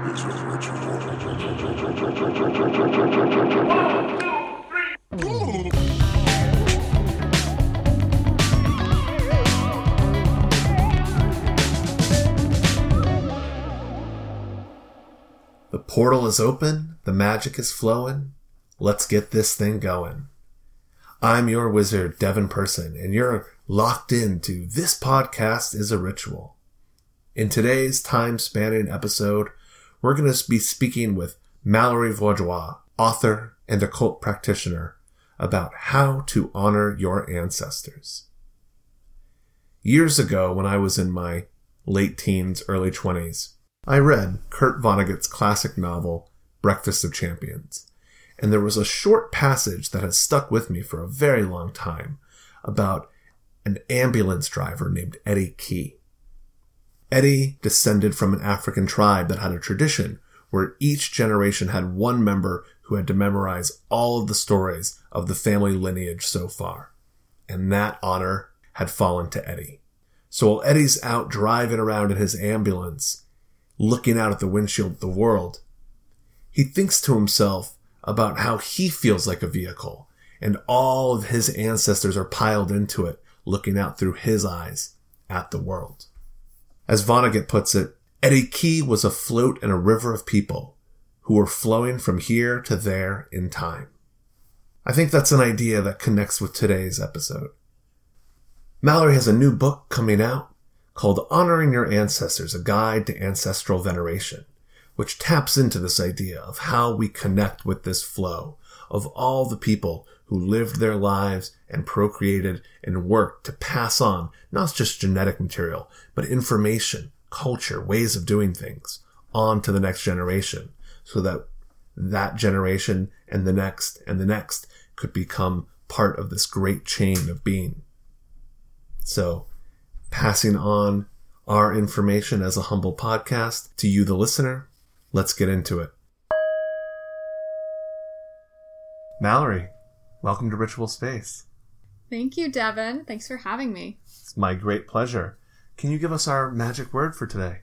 The portal is open, the magic is flowing. Let's get this thing going. I'm your wizard, Devin Person, and you're locked into This Podcast is a Ritual. In today's time spanning episode, we're going to be speaking with Mallorie Vaudoise, author and occult practitioner, about how to honor your ancestors. Years ago, when I was in my late teens, early 20s, I read Kurt Vonnegut's classic novel, Breakfast of Champions, and there was a short passage that has stuck with me for a very long time about an ambulance driver named Eddie Key. Eddie descended from an African tribe that had a tradition where each generation had one member who had to memorize all of the stories of the family lineage so far. And that honor had fallen to Eddie. So while Eddie's out driving around in his ambulance, looking out at the windshield of the world, he thinks to himself about how he feels like a vehicle and all of his ancestors are piled into it, looking out through his eyes at the world. As Vonnegut puts it, Eddie Key was afloat in a river of people who were flowing from here to there in time. I think that's an idea that connects with today's episode. Mallorie has a new book coming out called Honoring Your Ancestors, a guide to ancestral veneration, which taps into this idea of how we connect with this flow of all the people who lived their lives and procreated and worked to pass on not just genetic material, but information, culture, ways of doing things on to the next generation so that that generation and the next and the next could become part of this great chain of being. So passing on our information as a humble podcast to you, the listener, let's get into it. Mallorie, welcome to Ritual Space. Thank you, Devin. Thanks for having me. It's my great pleasure. Can you give us our magic word for today?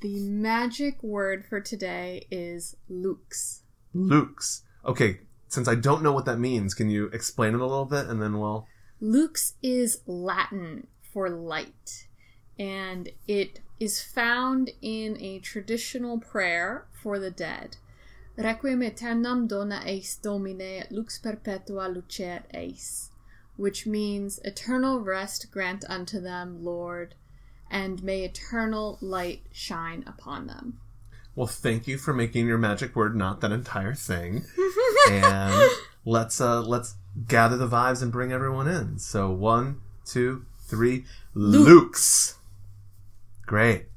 The magic word for today is lux. Lux. Okay, since I don't know what that means, can you explain it a little bit and then we'll. Lux is Latin for light, and it is found in a traditional prayer for the dead. Requiem aeternam dona eis Domine, lux perpetua luceat eis, which means eternal rest grant unto them, Lord, and may eternal light shine upon them. Well, thank you for making your magic word not that entire thing. and let's uh let's gather the vibes and bring everyone in. So one, two, three, Lux. Great.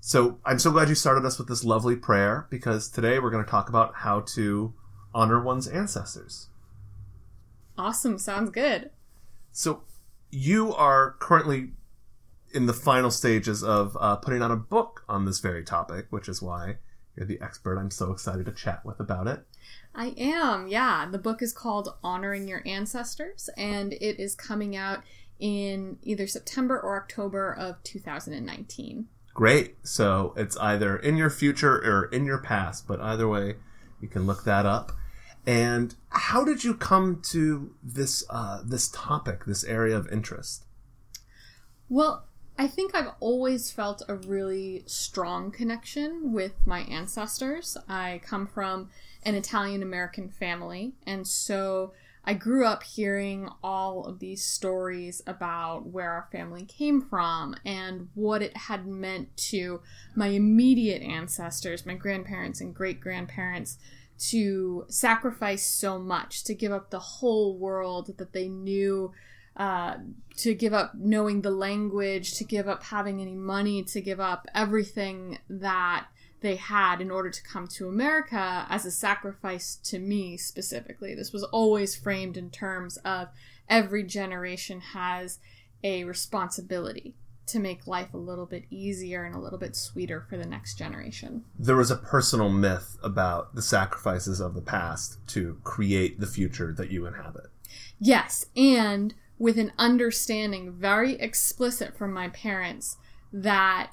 So I'm so glad you started us with this lovely prayer because today we're going to talk about how to honor one's ancestors. Awesome. Sounds good. So you are currently in the final stages of uh, putting out a book on this very topic, which is why you're the expert I'm so excited to chat with about it. I am, yeah. The book is called Honoring Your Ancestors, and it is coming out in either September or October of 2019. Great. So it's either in your future or in your past, but either way, you can look that up. And how did you come to this uh, this topic, this area of interest? Well, I think I've always felt a really strong connection with my ancestors. I come from an Italian American family, and so I grew up hearing all of these stories about where our family came from and what it had meant to my immediate ancestors, my grandparents and great grandparents, to sacrifice so much, to give up the whole world that they knew, uh, to give up knowing the language, to give up having any money, to give up everything that they had in order to come to America as a sacrifice to me specifically. This was always framed in terms of every generation has a responsibility to make life a little bit easier and a little bit sweeter for the next generation. There was a personal myth about the sacrifices of the past to create the future that you inhabit. Yes, and with an understanding very explicit from my parents that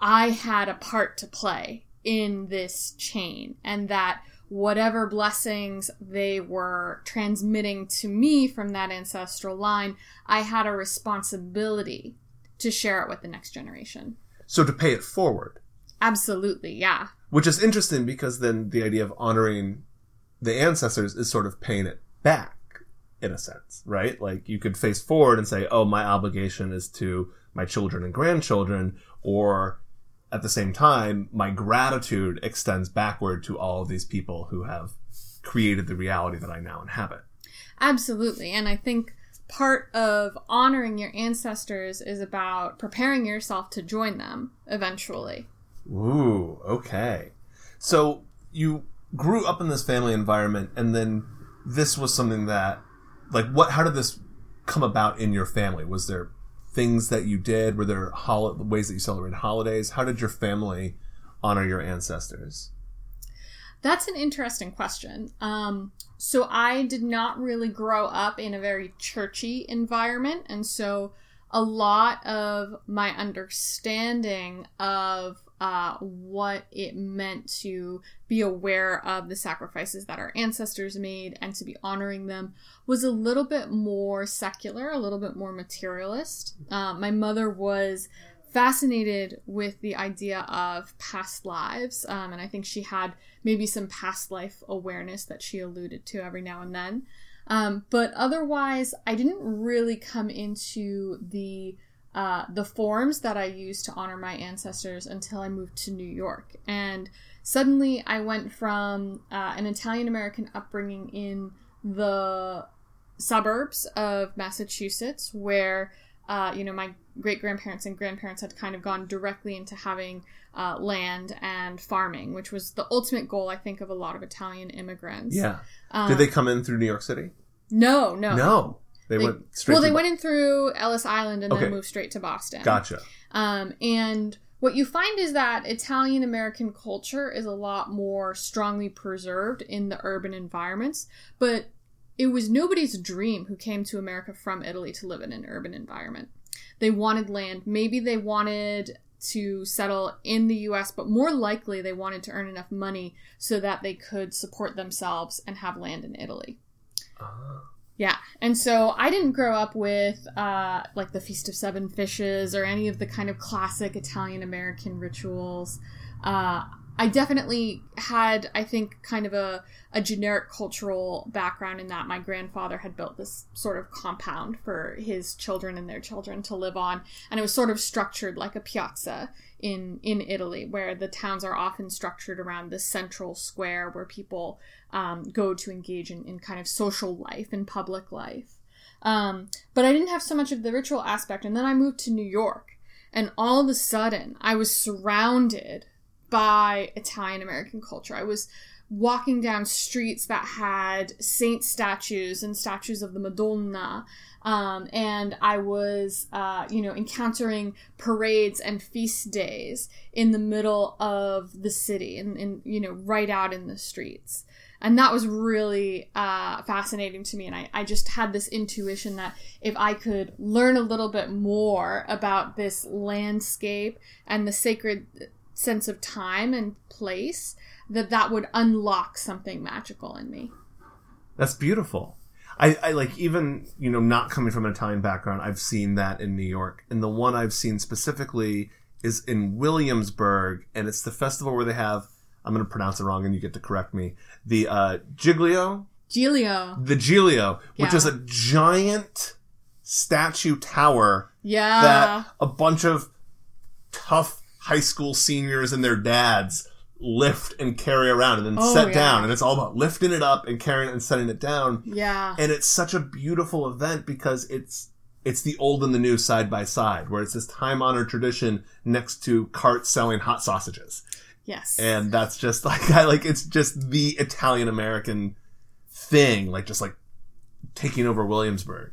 I had a part to play in this chain and that whatever blessings they were transmitting to me from that ancestral line, I had a responsibility to share it with the next generation. So to pay it forward. Absolutely, yeah. Which is interesting because then the idea of honoring the ancestors is sort of paying it back in a sense, right? Like you could face forward and say, oh, my obligation is to my children and grandchildren, or at the same time, my gratitude extends backward to all of these people who have created the reality that I now inhabit. Absolutely. And I think part of honoring your ancestors is about preparing yourself to join them eventually. Ooh, okay. So you grew up in this family environment and then this was something that like what how did this come about in your family? Was there things that you did? Were there hol- ways that you celebrated holidays? How did your family honor your ancestors? That's an interesting question. Um, so I did not really grow up in a very churchy environment, and so a lot of my understanding of uh, what it meant to be aware of the sacrifices that our ancestors made and to be honoring them was a little bit more secular, a little bit more materialist. Uh, my mother was fascinated with the idea of past lives, um, and I think she had maybe some past life awareness that she alluded to every now and then. Um, but otherwise, I didn't really come into the uh, the forms that I used to honor my ancestors until I moved to New York. And suddenly I went from uh, an Italian American upbringing in the suburbs of Massachusetts, where, uh, you know, my great grandparents and grandparents had kind of gone directly into having uh, land and farming, which was the ultimate goal, I think, of a lot of Italian immigrants. Yeah. Um, Did they come in through New York City? No, no. No. They, they went straight. Well, they went in through Ellis Island and okay. then moved straight to Boston. Gotcha. Um, and what you find is that Italian American culture is a lot more strongly preserved in the urban environments, but it was nobody's dream who came to America from Italy to live in an urban environment. They wanted land. Maybe they wanted to settle in the US, but more likely they wanted to earn enough money so that they could support themselves and have land in Italy. Uh. Yeah, and so I didn't grow up with uh, like the Feast of Seven Fishes or any of the kind of classic Italian American rituals. Uh, I definitely had, I think, kind of a, a generic cultural background in that my grandfather had built this sort of compound for his children and their children to live on, and it was sort of structured like a piazza in in Italy, where the towns are often structured around the central square where people um, go to engage in, in kind of social life and public life. Um, but I didn't have so much of the ritual aspect, and then I moved to New York, and all of a sudden I was surrounded by Italian American culture. I was walking down streets that had saint statues and statues of the Madonna. Um, and I was, uh, you know, encountering parades and feast days in the middle of the city and, and you know, right out in the streets. And that was really uh, fascinating to me. And I, I just had this intuition that if I could learn a little bit more about this landscape and the sacred sense of time and place that that would unlock something magical in me. That's beautiful. I, I like even you know not coming from an italian background i've seen that in new york. And the one i've seen specifically is in williamsburg and it's the festival where they have i'm going to pronounce it wrong and you get to correct me the uh giglio? Giglio. The giglio which yeah. is a giant statue tower yeah. that a bunch of tough high school seniors and their dads lift and carry around and then oh, set yeah. down and it's all about lifting it up and carrying it and setting it down yeah and it's such a beautiful event because it's it's the old and the new side by side where it's this time honored tradition next to carts selling hot sausages Yes. and that's just like I like it's just the Italian American thing, like just like taking over Williamsburg.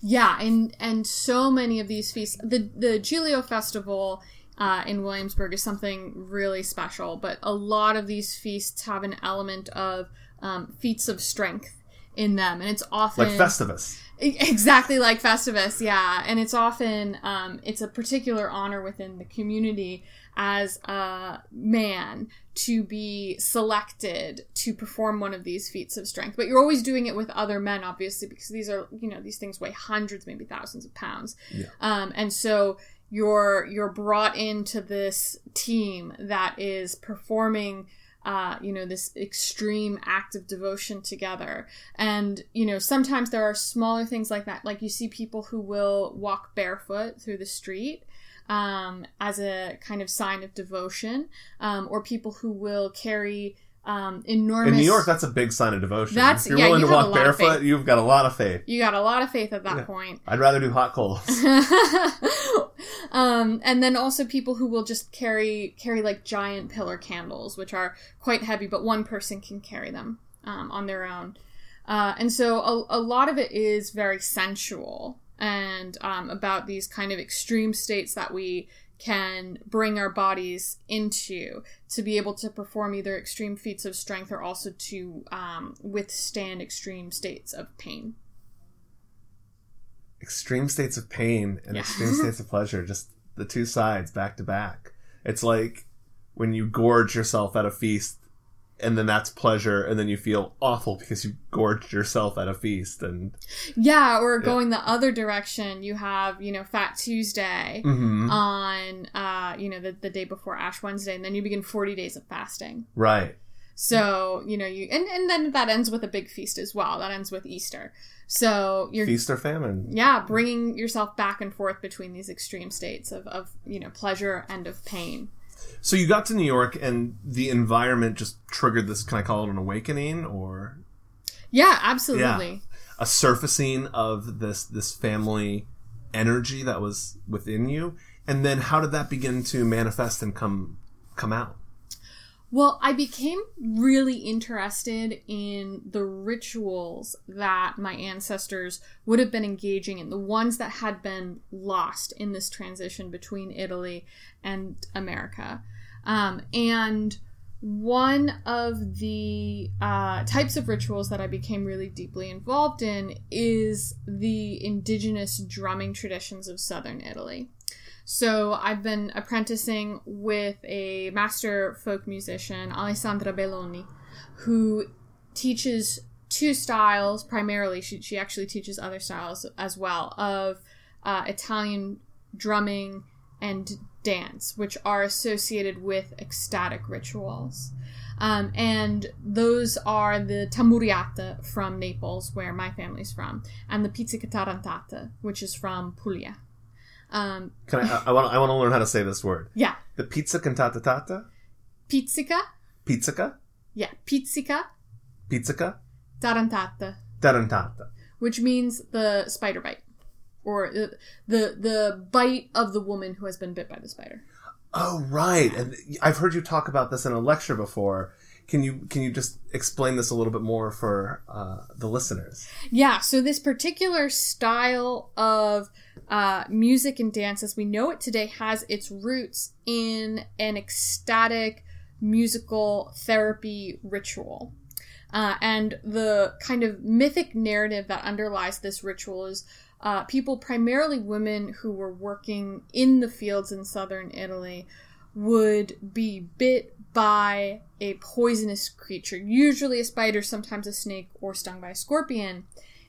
Yeah, and and so many of these feasts. The the Giglio Festival uh, in Williamsburg is something really special, but a lot of these feasts have an element of um, feats of strength in them, and it's often Like Festivus. Exactly like Festivus, yeah, and it's often um, it's a particular honor within the community as a man to be selected to perform one of these feats of strength. But you're always doing it with other men, obviously, because these are you know these things weigh hundreds, maybe thousands of pounds, Yeah. um, and so you're you're brought into this team that is performing uh, you know, this extreme act of devotion together. And, you know, sometimes there are smaller things like that. Like you see people who will walk barefoot through the street um, as a kind of sign of devotion, um, or people who will carry um, enormous. In New York, that's a big sign of devotion. That's- if you're yeah, willing you to walk barefoot, you've got a lot of faith. you got a lot of faith at that Yeah. point. I'd rather do hot coals. um, and then also people who will just carry carry like giant pillar candles, which are quite heavy, but one person can carry them um, on their own. Uh, and so a, a lot of it is very sensual and um, about these kind of extreme states that we can bring our bodies into to be able to perform either extreme feats of strength or also to um, withstand extreme states of pain. extreme states of pain and Yeah. extreme states of pleasure, just the two sides back to back. It's like when you gorge yourself at a feast and then that's pleasure and then you feel awful because you gorged yourself at a feast and Yeah, or going the other direction, you have, you know, Fat Tuesday Mhm. on, uh, you know, the, the day before Ash Wednesday, and then you begin 40 days of fasting. right. So, you know, you, and, and then that ends with a big feast as well. That ends with Easter. So you're, Feast or famine. yeah, bringing yourself back and forth between these extreme states of, of, you know, pleasure and of pain. So you got to New York and the environment just triggered this can I call it an awakening or Yeah, absolutely. a surfacing of this this family energy that was within you? And then how did that begin to manifest and come come out? Well, I became really interested in the rituals that my ancestors would have been engaging in, the ones that had been lost in this transition between Italy and America. Um, and one of the uh, types of rituals that I became really deeply involved in is the indigenous drumming traditions of southern Italy. So I've been apprenticing with a master folk musician, Alessandra Belloni, who teaches two styles primarily. She, she actually teaches other styles as well of uh, Italian drumming and dance, which are associated with ecstatic rituals. Um, and those are the tammurriata from Naples, where my family's from, and the pizzica tarantata, which is from Puglia. Um, Can I? I, want. I want to learn how to say this word. yeah, The pizza cantata tata, pizzica, pizzica, yeah, pizzica pizzica, tarantata, tarantata. which means the spider bite, or the, the the bite of the woman who has been bit by the spider. Oh, right. And I've heard you talk about this in a lecture before. Can you can you just explain this a little bit more for uh, the listeners? Yeah, so this particular style of uh, music and dance, as we know it today, has its roots in an ecstatic musical therapy ritual. Uh, and the kind of mythic narrative that underlies this ritual is uh, people, primarily women who were working in the fields in southern Italy, would be bit by a poisonous creature, usually a spider, sometimes a snake, or stung by a scorpion.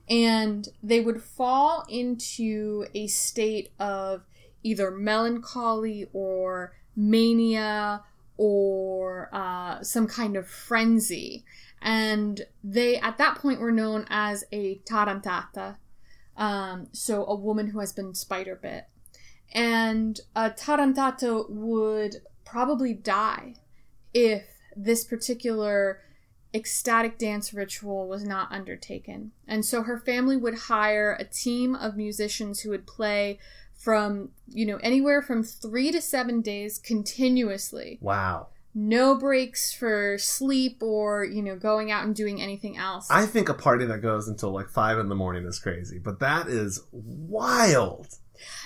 And they would fall into a state of either melancholy or mania or uh, some kind of frenzy. And they, at that point, were known as a tarantata. Um, so a woman who has been spider bit. And uh, a tarantata would probably die if this particular ecstatic dance ritual was not undertaken. And so her family would hire a team of musicians who would play from, you know, anywhere from three to seven days continuously Wow. no breaks for sleep or you know going out and doing anything else. I think a party that goes until like five in the morning is crazy, but that is wild.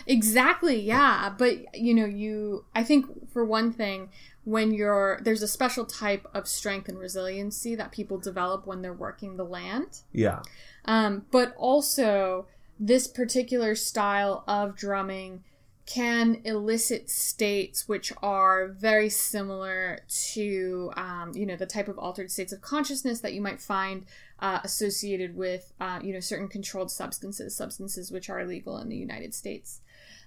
Exactly, yeah. But you know, you I think for one thing, when you're there's a special type of strength and resiliency that people develop when they're working the land. Yeah. Um, but also this particular style of drumming can elicit states which are very similar to um, you know the type of altered states of consciousness that you might find uh, associated with uh, you know certain controlled substances substances which are illegal in the united states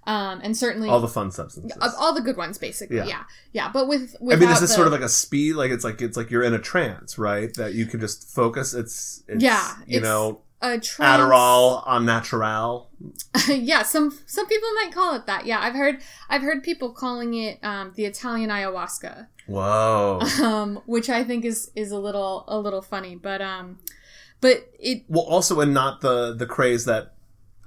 um, and certainly all the fun substances all the good ones basically yeah Yeah. yeah, but with I mean, is this the- sort of like a speed? Like it's like it's like you're in a trance, right? That you can just focus. It's, it's Yeah, you it's know, a trance- Adderall on natural. yeah, some some people might call it that. Yeah, I've heard I've heard people calling it um, the Italian ayahuasca, Whoa. um, which I think is is a little a little funny, but um, but it well, also, and not the the craze that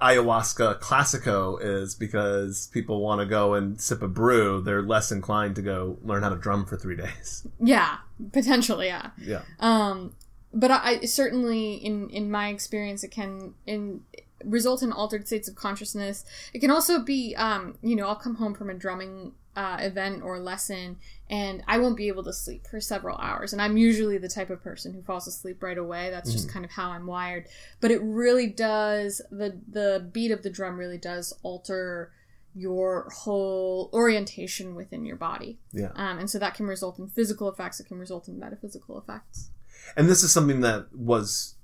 ayahuasca classico is because people want to go and sip a brew. They're less inclined to go learn how to drum for three days. yeah potentially yeah Yeah. um, but I, I certainly in in my experience it can in result in altered states of consciousness. It can also be um, you know I'll come home from a drumming uh, event or lesson and I won't be able to sleep for several hours. And I'm usually the type of person who falls asleep right away. That's just kind of how I'm wired. But it really does the the beat of the drum really does alter your whole orientation within your body. Yeah. Um, and so that can result in physical effects. It can result in metaphysical effects. And this is something that was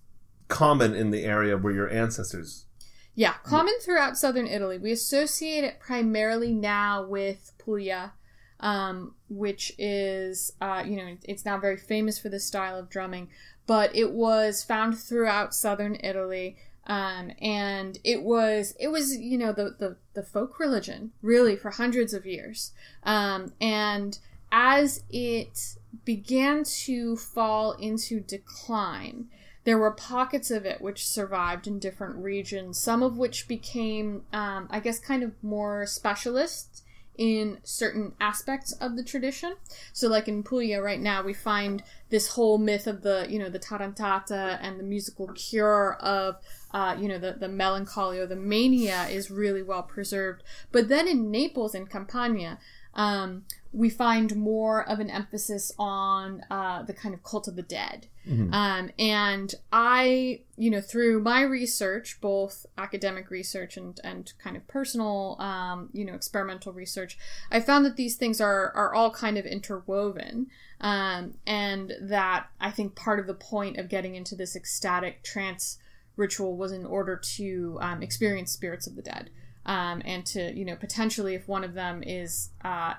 common in the area where your ancestors. Yeah, common throughout southern Italy. We associate it primarily now with Puglia, um, which is, uh, you know, it's now very famous for this style of drumming, but it was found throughout southern Italy. Um, and it was, it was, you know, the, the, the folk religion really for hundreds of years. Um, and as it began to fall into decline, there were pockets of it which survived in different regions, some of which became, um, I guess, kind of more specialist in certain aspects of the tradition. So, like in Puglia right now, we find this whole myth of the, you know, the tarantata and the musical cure of, uh, you know, the, the melancholy or the mania is really well preserved. But then in Naples and Campania, um, we find more of an emphasis on uh, the kind of cult of the dead. Um, and I, you know, through my research, both academic research and, and kind of personal, um, you know, experimental research, I found that these things are, are all kind of interwoven. Um, and that I think part of the point of getting into this ecstatic trance ritual was in order to um, experience spirits of the dead. Um, and to, you know, potentially if one of them is uh,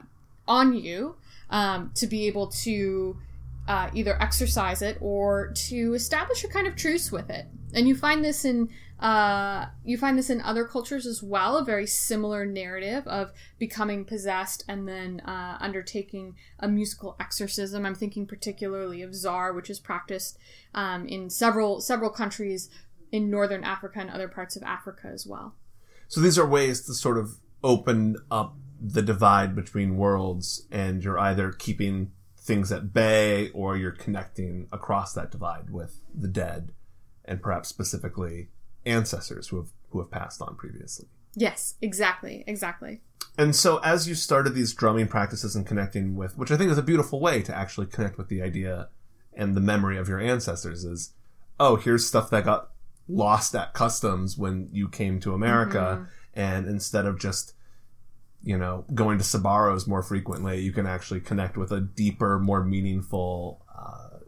on you, um, to be able to uh, either exercise it or to establish a kind of truce with it. And you find this in uh, you find this in other cultures as well. A very similar narrative of becoming possessed and then uh, undertaking a musical exorcism. I'm thinking particularly of Zar, which is practiced um, in several several countries in northern Africa and other parts of Africa as well. So these are ways to sort of open up the divide between worlds, and you're either keeping things at bay or you're connecting across that divide with the dead, and perhaps specifically ancestors who have who have passed on previously. Yes, exactly, exactly. And so, as you started these drumming practices and connecting with, which I think is a beautiful way to actually connect with the idea and the memory of your ancestors, is oh, here's stuff that got lost at customs when you came to America, mm-hmm. and instead of just you know going to Sbarro's more frequently, you can actually connect with a deeper, more meaningful uh,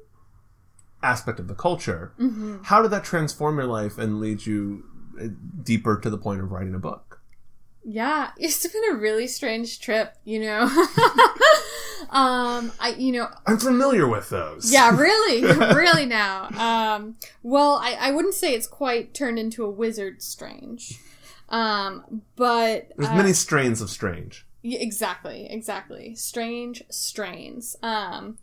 aspect of the culture. How did that transform your life and lead you uh, deeper to the point of writing a book? Yeah, it's been a really strange trip, you know. um, I, you know, I'm familiar with those. yeah, really, really now. Um, well, I, I wouldn't say it's quite turned into a wizard strange. Um, but There's uh, many strains of strange. Yeah, exactly, exactly. Strange strains. Um,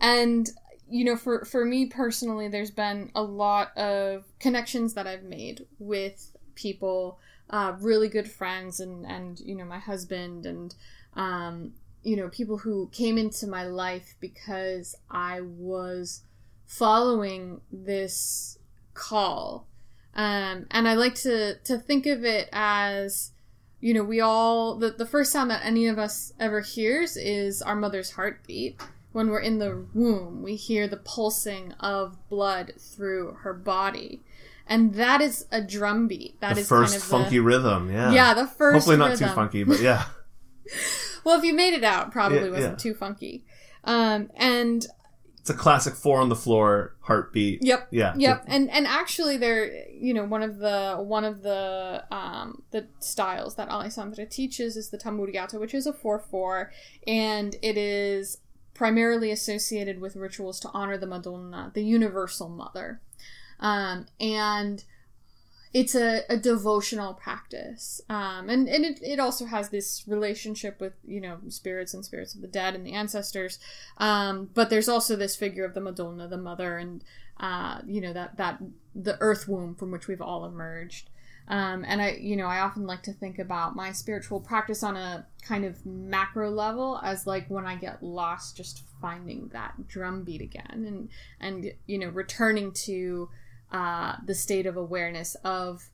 and you know, for for me personally, there's been a lot of connections that I've made with people, uh, really good friends, and and you know, my husband, and um, you know, people who came into my life because I was following this call. Um, and I like to, to think of it as, you know, we all, the, the first sound that any of us ever hears is our mother's heartbeat. When we're in the womb, we hear the pulsing of blood through her body. And that is a drum beat. That the is first kind of funky the, rhythm, yeah. Yeah, the first Hopefully not rhythm. too funky, but yeah. Well, if you made it out, probably Yeah, wasn't yeah. too funky. Um, and It's a classic four on the floor heartbeat. Yep. Yeah. Yep, and and actually, they're you know one of the one of the um the styles that Alessandra teaches is the tamburiato, which is a four four, and it is primarily associated with rituals to honor the Madonna, the Universal Mother, um, and it's a, a devotional practice. Um, and, and it, it also has this relationship with you know spirits and spirits of the dead and the ancestors. Um, but there's also this figure of the madonna the mother and uh, you know that that the earth womb from which we've all emerged. Um, and i you know i often like to think about my spiritual practice on a kind of macro level as like when i get lost just finding that drum beat again and and you know returning to uh, the state of awareness of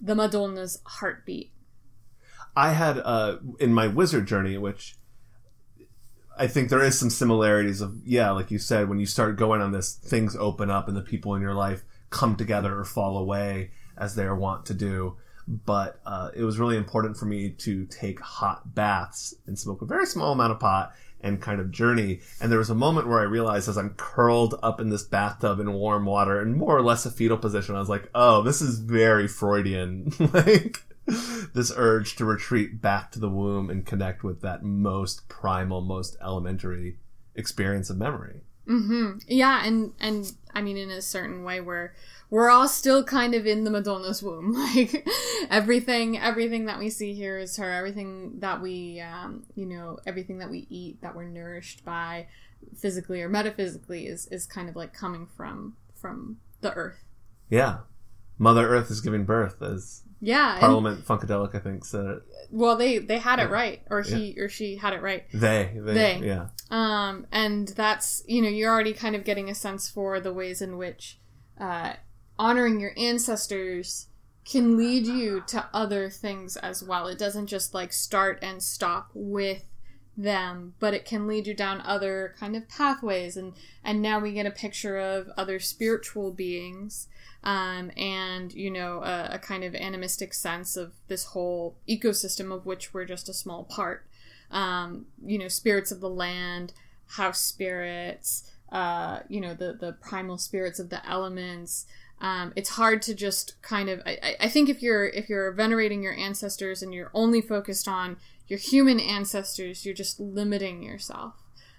the Madonna's heartbeat. I had uh in my wizard journey, which I think there is some similarities of yeah, like you said, when you start going on this, things open up and the people in your life come together or fall away as they are wont to do. But uh, it was really important for me to take hot baths and smoke a very small amount of pot and kind of journey. And there was a moment where I realized as I'm curled up in this bathtub in warm water in more or less a fetal position, I was like, oh, this is very Freudian. like this urge to retreat back to the womb and connect with that most primal, most elementary experience of memory. Mm-hmm. Yeah, and and I mean, in a certain way, we're we're all still kind of in the Madonna's womb. Like everything, everything that we see here is her. Everything that we, um, you know, everything that we eat, that we're nourished by, physically or metaphysically, is is kind of like coming from from the earth. Yeah. Mother Earth is giving birth, as Yeah, and, Parliament Funkadelic, I think, said it. well, they they had it right, or he or she had it right. They, they, They. yeah. Um, and that's, you know, you're already kind of getting a sense for the ways in which uh, honoring your ancestors can lead you to other things as well. It doesn't just like start and stop with them, but it can lead you down other kind of pathways. And, and now we get a picture of other spiritual beings. Um, and you know a, a kind of animistic sense of this whole ecosystem of which we're just a small part um, you know, spirits of the land, house spirits, uh, you know, the the primal spirits of the elements. Um, it's hard to just kind of. I, I- I think if you're if you're venerating your ancestors and you're only focused on your human ancestors, you're just limiting yourself.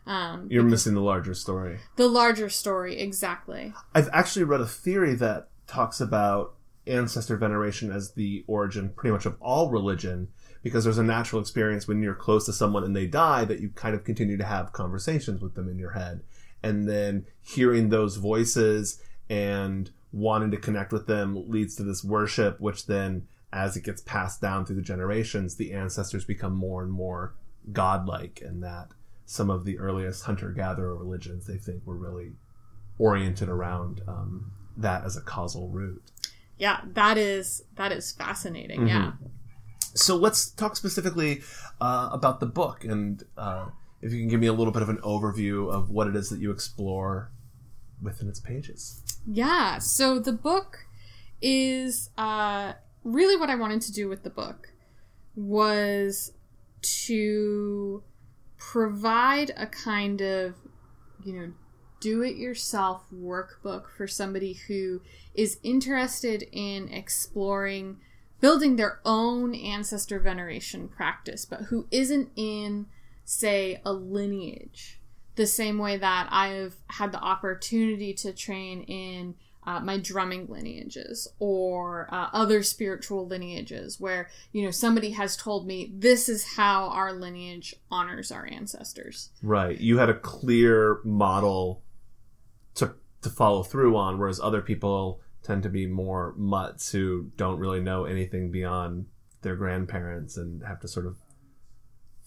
Um, You're missing the larger story. the larger story, exactly. I've actually read a theory that talks about ancestor veneration as the origin pretty much of all religion because there's a natural experience when you're close to someone and they die that you kind of continue to have conversations with them in your head. And then hearing those voices and wanting to connect with them leads to this worship which then as it gets passed down through the generations the ancestors become more and more godlike and that some of the earliest hunter-gatherer religions they think were really oriented around um, that as a causal root. Yeah, that is that is fascinating. Yeah. So let's talk specifically uh, about the book, and uh, if you can give me a little bit of an overview of what it is that you explore within its pages. Yeah, so the book is uh, really what I wanted to do with the book was to provide a kind of, you know, do it yourself workbook for somebody who is interested in exploring building their own ancestor veneration practice, but who isn't in, say, a lineage the same way that I've had the opportunity to train in uh, my drumming lineages or uh, other spiritual lineages where, you know, somebody has told me this is how our lineage honors our ancestors. Right. You had a clear model to to follow through on, whereas other people tend to be more mutts who don't really know anything beyond their grandparents and have to sort of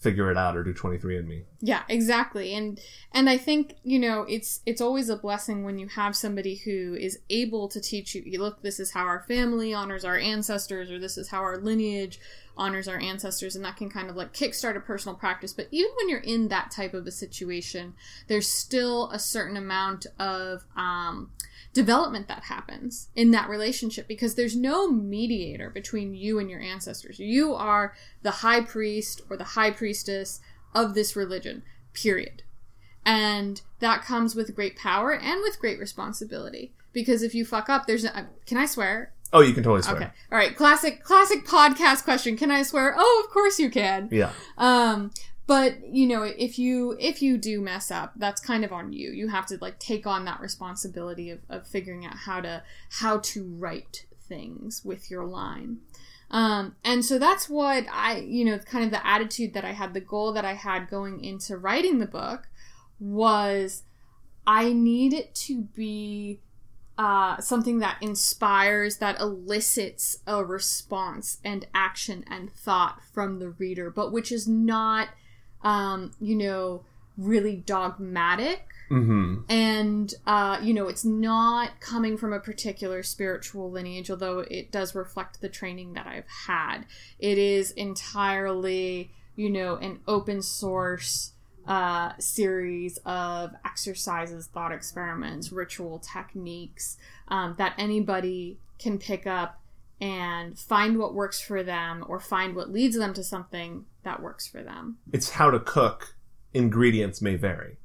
figure it out or do 23andme. Yeah, exactly. And and I think, you know, it's it's always a blessing when you have somebody who is able to teach you, look, this is how our family honors our ancestors or this is how our lineage honors our ancestors and that can kind of like kickstart a personal practice. But even when you're in that type of a situation, there's still a certain amount of um development that happens in that relationship because there's no mediator between you and your ancestors. You are the high priest or the high priestess of this religion, period. And that comes with great power and with great responsibility because if you fuck up, there's no, can I swear? Oh, you can totally swear. Okay. All right. Classic, classic podcast question. Can I swear? Oh, of course you can. Yeah. Um, but you know if you if you do mess up that's kind of on you you have to like take on that responsibility of, of figuring out how to how to right things with your line um, and so that's what i you know kind of the attitude that i had the goal that i had going into writing the book was i need it to be uh, something that inspires, that elicits a response and action and thought from the reader, but which is not um, you know, really dogmatic. Mm-hmm. And, uh, you know, it's not coming from a particular spiritual lineage, although it does reflect the training that I've had. It is entirely, you know, an open source uh, series of exercises, thought experiments, ritual techniques um, that anybody can pick up and find what works for them or find what leads them to something that works for them. It's how to cook. Ingredients may vary.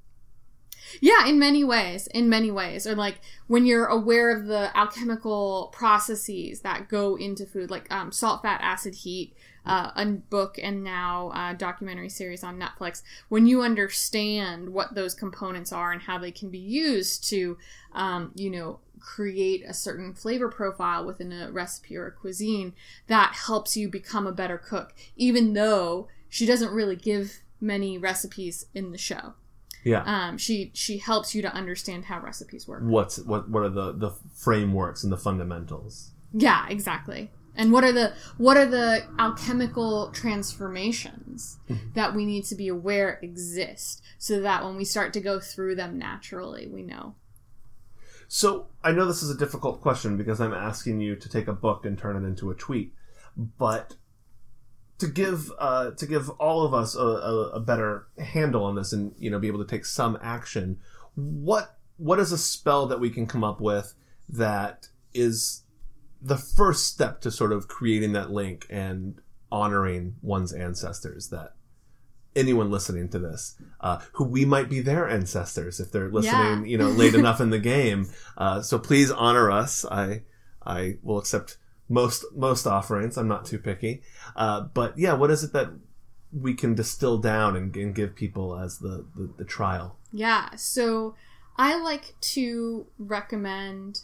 Yeah, in many ways. In many ways. Or like when you're aware of the alchemical processes that go into food, like um, salt, fat, acid, heat, uh, a book and now a documentary series on Netflix. When you understand what those components are and how they can be used to, um, you know, create a certain flavor profile within a recipe or a cuisine that helps you become a better cook, even though she doesn't really give many recipes in the show. Yeah. Um, she she helps you to understand how recipes work. What's what what are the the frameworks and the fundamentals? Yeah, exactly. And what are the what are the alchemical transformations Mm-hmm. that we need to be aware exist so that when we start to go through them naturally, we know. So I know this is a difficult question because I'm asking you to take a book and turn it into a tweet, but to give uh, to give all of us a, a, a better handle on this and you know be able to take some action, what what is a spell that we can come up with that is the first step to sort of creating that link and honoring one's ancestors that anyone listening to this uh, who we might be their ancestors if they're listening Yeah. you know late enough in the game. Uh, so please honor us. I i will accept most most offerings. I'm not too picky. Uh, but yeah what is it that we can distill down and, and give people as the, the the trial? Yeah, so I like to recommend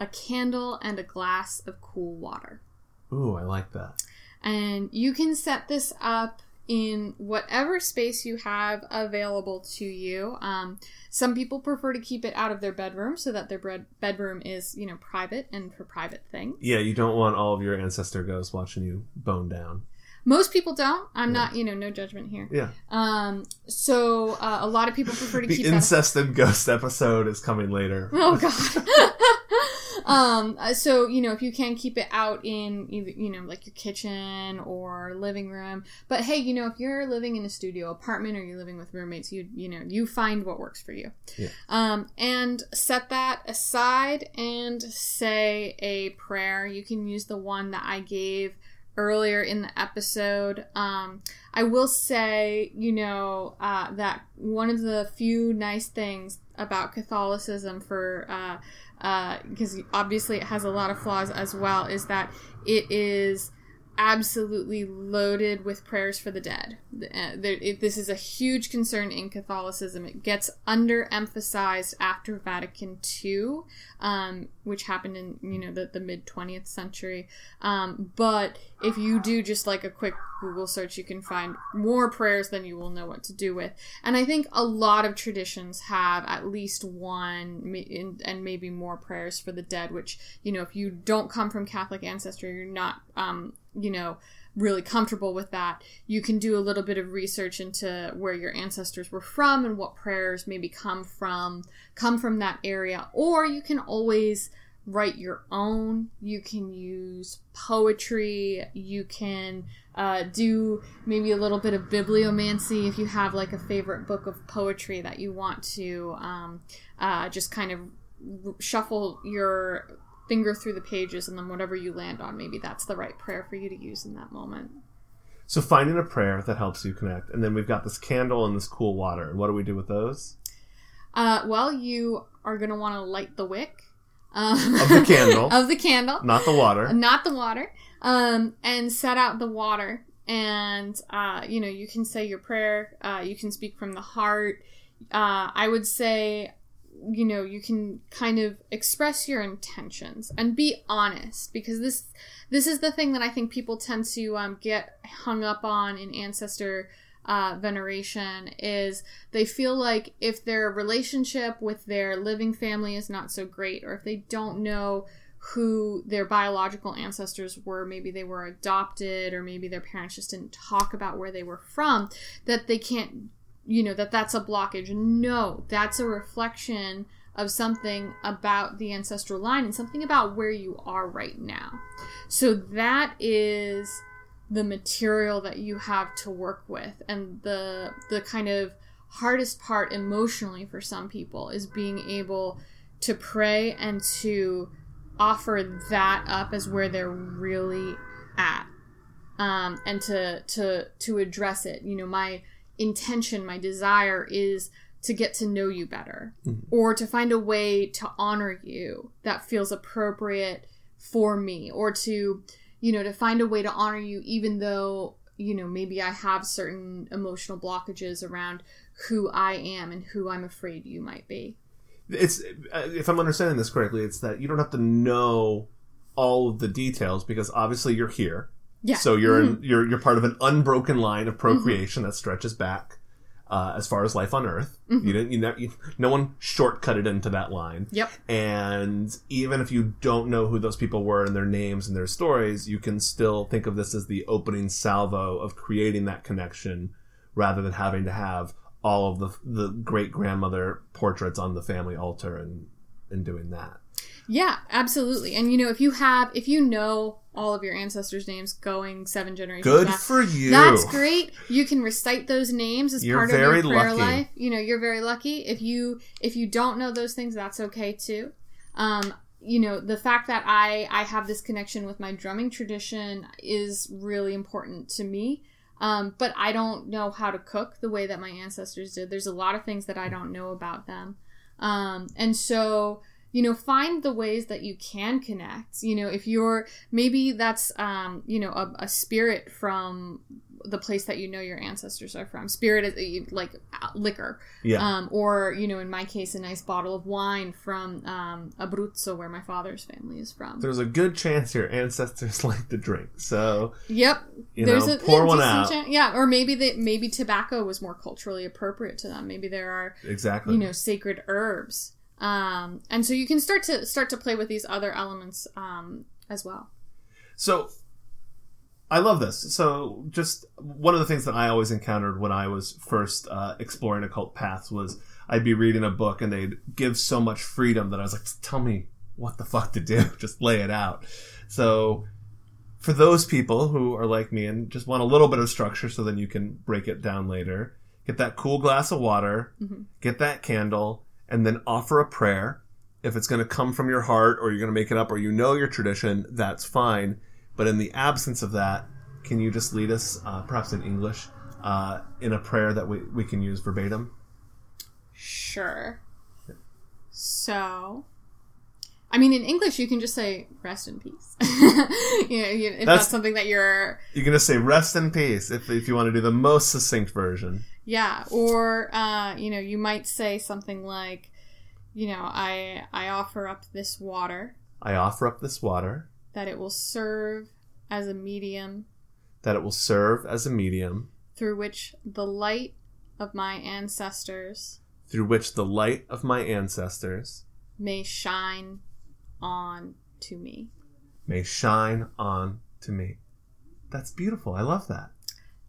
a candle and a glass of cool water. ooh i like that And you can set this up in whatever space you have available to you. Um, some people prefer to keep it out of their bedroom so that their bed- bedroom is, you know, private and for private things. yeah you don't want all of your ancestor ghosts watching you bone down Most people don't. I'm not, you know, no judgment here. yeah Um, so uh, a lot of people prefer to keep it. the keep incest and ghost episode is coming later. Oh God. um. uh, So you know, if you can keep it out in either you know like your kitchen or living room, but hey, you know, if you're living in a studio apartment or you're living with roommates, you you know you find what works for you. Yeah. Um. And set that aside and say a prayer. You can use the one that I gave earlier in the episode. Um, I will say, you know, uh, that one of the few nice things about Catholicism for, uh, because obviously it has a lot of flaws as well, is that it is absolutely loaded with prayers for the dead. Uh, there, it, this is a huge concern in Catholicism. It gets underemphasized after Vatican II, um, which happened in you know the, the mid 20th century. Um, but if you do just like a quick Google search, you can find more prayers than you will know what to do with. And I think a lot of traditions have at least one and maybe more prayers for the dead. Which you know, if you don't come from Catholic ancestry, you're not um, you know really comfortable with that, you can do a little bit of research into where your ancestors were from and what prayers maybe come from come from that area or you can always write your own. You can use poetry. You can uh, do maybe a little bit of bibliomancy if you have like a favorite book of poetry that you want to um, uh, just kind of shuffle your finger through the pages and then whatever you land on, maybe that's the right prayer for you to use in that moment. So finding a prayer that helps you connect, and then we've got this candle and this cool water. And what do we do with those? Uh, well, you are going to want to light the wick um, Of the candle. of the candle, Not the water. not the water, um, and set out the water. And uh, you know, you can say your prayer. Uh, you can speak from the heart. Uh, I would say, you know, you can kind of express your intentions and be honest because this this is the thing that I think people tend to um, get hung up on in ancestor uh, veneration is they feel like if their relationship with their living family is not so great or if they don't know who their biological ancestors were maybe they were adopted or maybe their parents just didn't talk about where they were from that they can't you know that that's a blockage. No that's a reflection of something about the ancestral line and something about where you are right now. So that is the material that you have to work with. And the the kind of hardest part emotionally for some people is being able to pray and to offer that up as where they're really at um, and to to to address it. You know my intention my desire is to get to know you better or to find a way to honor you that feels appropriate for me or to you know to find a way to honor you even though you know maybe i have certain emotional blockages around who i am and who i'm afraid you might be it's uh, if I'm understanding this correctly, it's that you don't have to know all of the details because obviously you're here. Yeah So you're in, mm-hmm. you're you're part of an unbroken line of mm-hmm. procreation that stretches back uh, as far as life on Earth. Mm-hmm. You didn't you, know, you no one shortcutted into that line. yep And even if you don't know who those people were and their names and their stories, you can still think of this as the opening salvo of creating that connection rather than having to have all of the the great grandmother portraits on the family altar and and doing that. Yeah, absolutely. And you know, if you have, if you know all of your ancestors' names going seven generations Good back, for you. that's great. You can recite those names as You're part of your prayer lucky. life. You know, you're very lucky. If you if you don't know those things, that's okay too. Um, you know, the fact that I I have this connection with my drumming tradition is really important to me. Um, but I don't know how to cook the way that my ancestors did. There's a lot of things that I don't know about them. Um, and so, you know, find the ways that you can connect. You know, if you're maybe that's, um, you know, a, a spirit from the place that you know your ancestors are from. Spirit is like uh, liquor. Yeah. Um, or, you know, in my case, a nice bottle of wine from um, Abruzzo, where my father's family is from. There's a good chance your ancestors like to drink. So, Yep. you There's know, a pour yeah, one out. chan- yeah, or maybe that maybe tobacco was more culturally appropriate to them. Maybe there are Exactly. you know sacred herbs, um, and so you can start to start to play with these other elements um, as well. So I love this. So just one of the things that I always encountered when I was first uh, exploring occult paths was I'd be reading a book and they'd give so much freedom that I was like, tell me what the fuck to do. just lay it out. So for those people who are like me and just want a little bit of structure so then you can break it down later, get that cool glass of water, get that candle, and then offer a prayer. If it's going to come from your heart or you're going to make it up or you know your tradition, that's fine. But in the absence of that, can you just lead us, uh, perhaps in English, uh, in a prayer that we, we can use verbatim? Sure. So, I mean, in English, you can just say "rest in peace." you know, you- if that's, That's- something that you're, You're going to say rest in peace if, if you want to do the most succinct version. Yeah, or uh, you know, you might say something like, you know, I I offer up this water I offer up this water that it will serve as a medium that it will serve as a medium through which the light of my ancestors through which the light of my ancestors may shine on to me. may shine on to me. That's beautiful. I love that.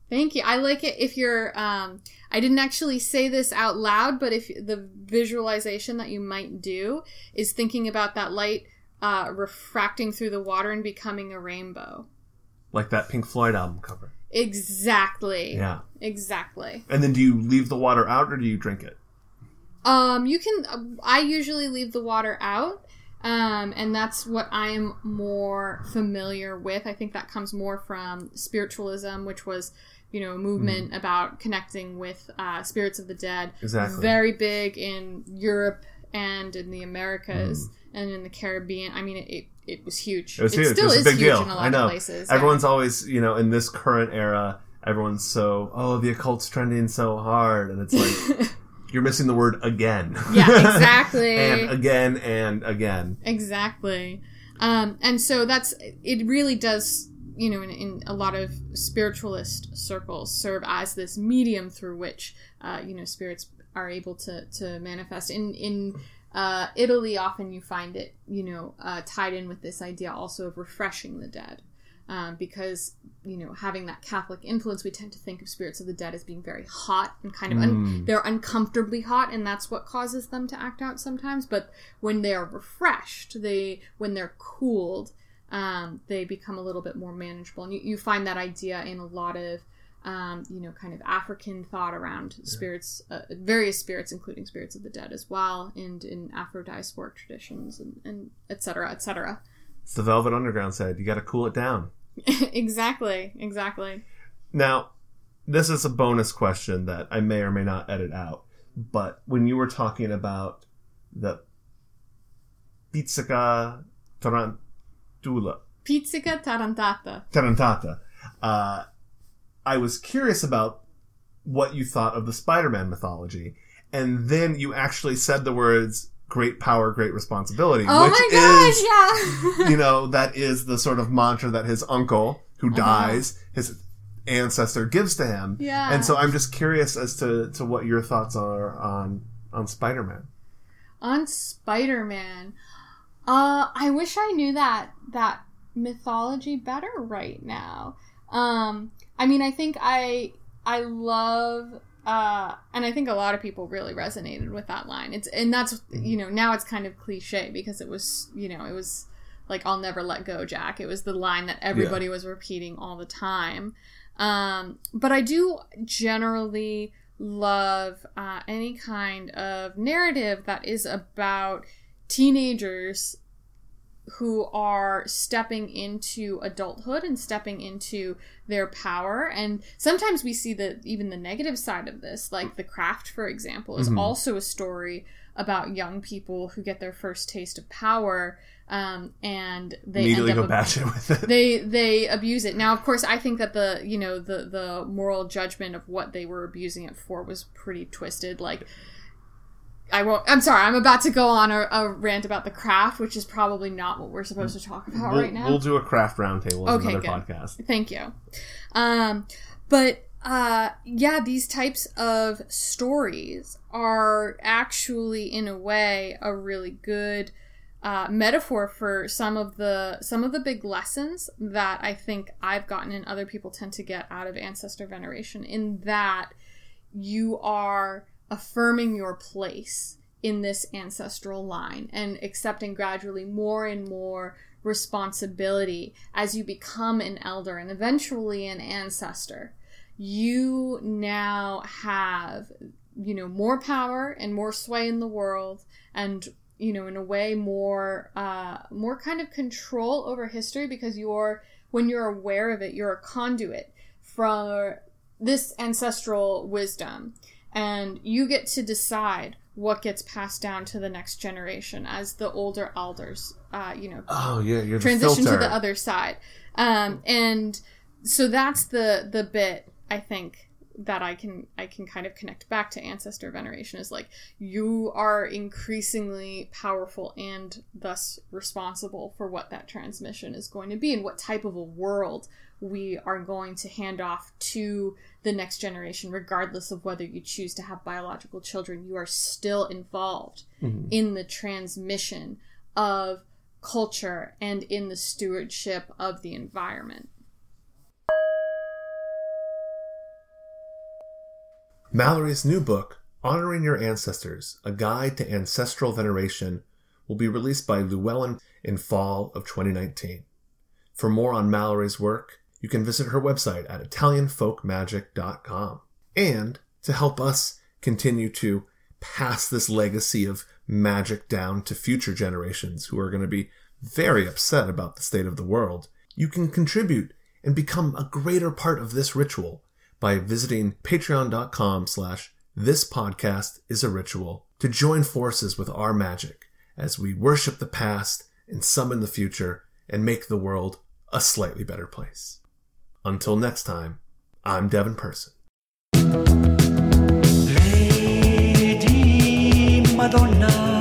Thank you. I like it if you're um I didn't actually say this out loud, but if the visualization that you might do is thinking about that light uh refracting through the water and becoming a rainbow. Like that Pink Floyd album cover. Exactly. Yeah. Exactly. And then do you leave the water out or do you drink it? Um you can I usually leave the water out. Um, and that's what I am more familiar with. I think that comes more from spiritualism, which was you know, movement mm. about connecting with uh, spirits of the dead. Exactly. Very big in Europe and in the Americas mm. and in the Caribbean. I mean, it, it, it was huge. It was it huge. Still it was is a big huge deal. in a lot I know. Of places. Everyone's yeah. always, you know, in this current era, everyone's so, oh, the occult's trending so hard. And it's like, you're missing the word again. Yeah, exactly. and again and again. Exactly. Um, and so that's, it really does you know, in, in, a lot of spiritualist circles, serve as this medium through which, uh, you know, spirits are able to, to manifest. In in uh, Italy, often you find it, you know, uh, tied in with this idea also of refreshing the dead. Um, because you know having that Catholic influence, we tend to think of spirits of the dead as being very hot and kind of un- Mm. they're uncomfortably hot, and that's what causes them to act out sometimes. But when they are refreshed, they when they're cooled, um, they become a little bit more manageable. And you, you find that idea in a lot of, um, you know, kind of African thought around spirits, uh, various spirits, including spirits of the dead as well, and in Afro-diasporic traditions, and, and et cetera, et cetera. It's the Velvet Underground said, you got to cool it down. exactly, exactly. Now, this is a bonus question that I may or may not edit out, but when you were talking about the Pizzica Tarant Dula. Pizzica tarantata. Tarantata. Uh, I was curious about what you thought of the Spider-Man mythology, and then you actually said the words "great power, great responsibility," oh which my gosh, is, yeah. you know, that is the sort of mantra that his uncle, who Uh-huh. dies, his ancestor gives to him. Yeah. And so I'm just curious as to to what your thoughts are on on Spider-Man. on Spider-Man. Uh, I wish I knew that that mythology better right now. Um, I mean, I think I I love uh, and I think a lot of people really resonated with that line. It's and that's you know now it's kind of cliche because it was you know it was like I'll never let go, Jack. It was the line that everybody was repeating all the time. Um, but I do generally love uh, any kind of narrative that is about teenagers who are stepping into adulthood and stepping into their power and sometimes we see the even the negative side of this like the craft for example is Mhm. also a story about young people who get their first taste of power um, and they Immediately go batshit with it. they they abuse it now of course i think that the you know the the moral judgment of what they were abusing it for was pretty twisted like i won't i'm sorry i'm about to go on a, a rant about the craft which is probably not what we're supposed to talk about we'll, right now we'll do a craft roundtable on Okay, another good. podcast. Thank you. Um, but uh, yeah, these types of stories are actually, in a way, a really good uh, metaphor for some of the some of the big lessons that I think I've gotten and other people tend to get out of ancestor veneration. In that you are affirming your place in this ancestral line and accepting gradually more and more responsibility as you become an elder and eventually an ancestor. You now have, you know, more power and more sway in the world and you know in a way more uh more kind of control over history because you're when you're aware of it you're a conduit for this ancestral wisdom and you get to decide what gets passed down to the next generation as the older elders uh, you know Oh yeah, you're the transition to the other side. Um, and so that's the the bit i think that i can i can kind of connect back to ancestor veneration is like you are increasingly powerful and thus responsible for what that transmission is going to be and what type of a world we are going to hand off to the next generation, regardless of whether you choose to have biological children. You are still involved mm-hmm. in the transmission of culture and in the stewardship of the environment. Mallorie's new book, Honoring Your Ancestors A Guide to Ancestral Veneration, will be released by Llewellyn in fall of 2019. For more on Mallorie's work, you can visit her website at ItalianFolkMagic.com. And to help us continue to pass this legacy of magic down to future generations who are going to be very upset about the state of the world, you can contribute and become a greater part of this ritual by visiting patreon.com slash this podcast is a ritual to join forces with our magic as we worship the past and summon the future and make the world a slightly better place. Until next time, I'm Devin Person. Lady Madonna,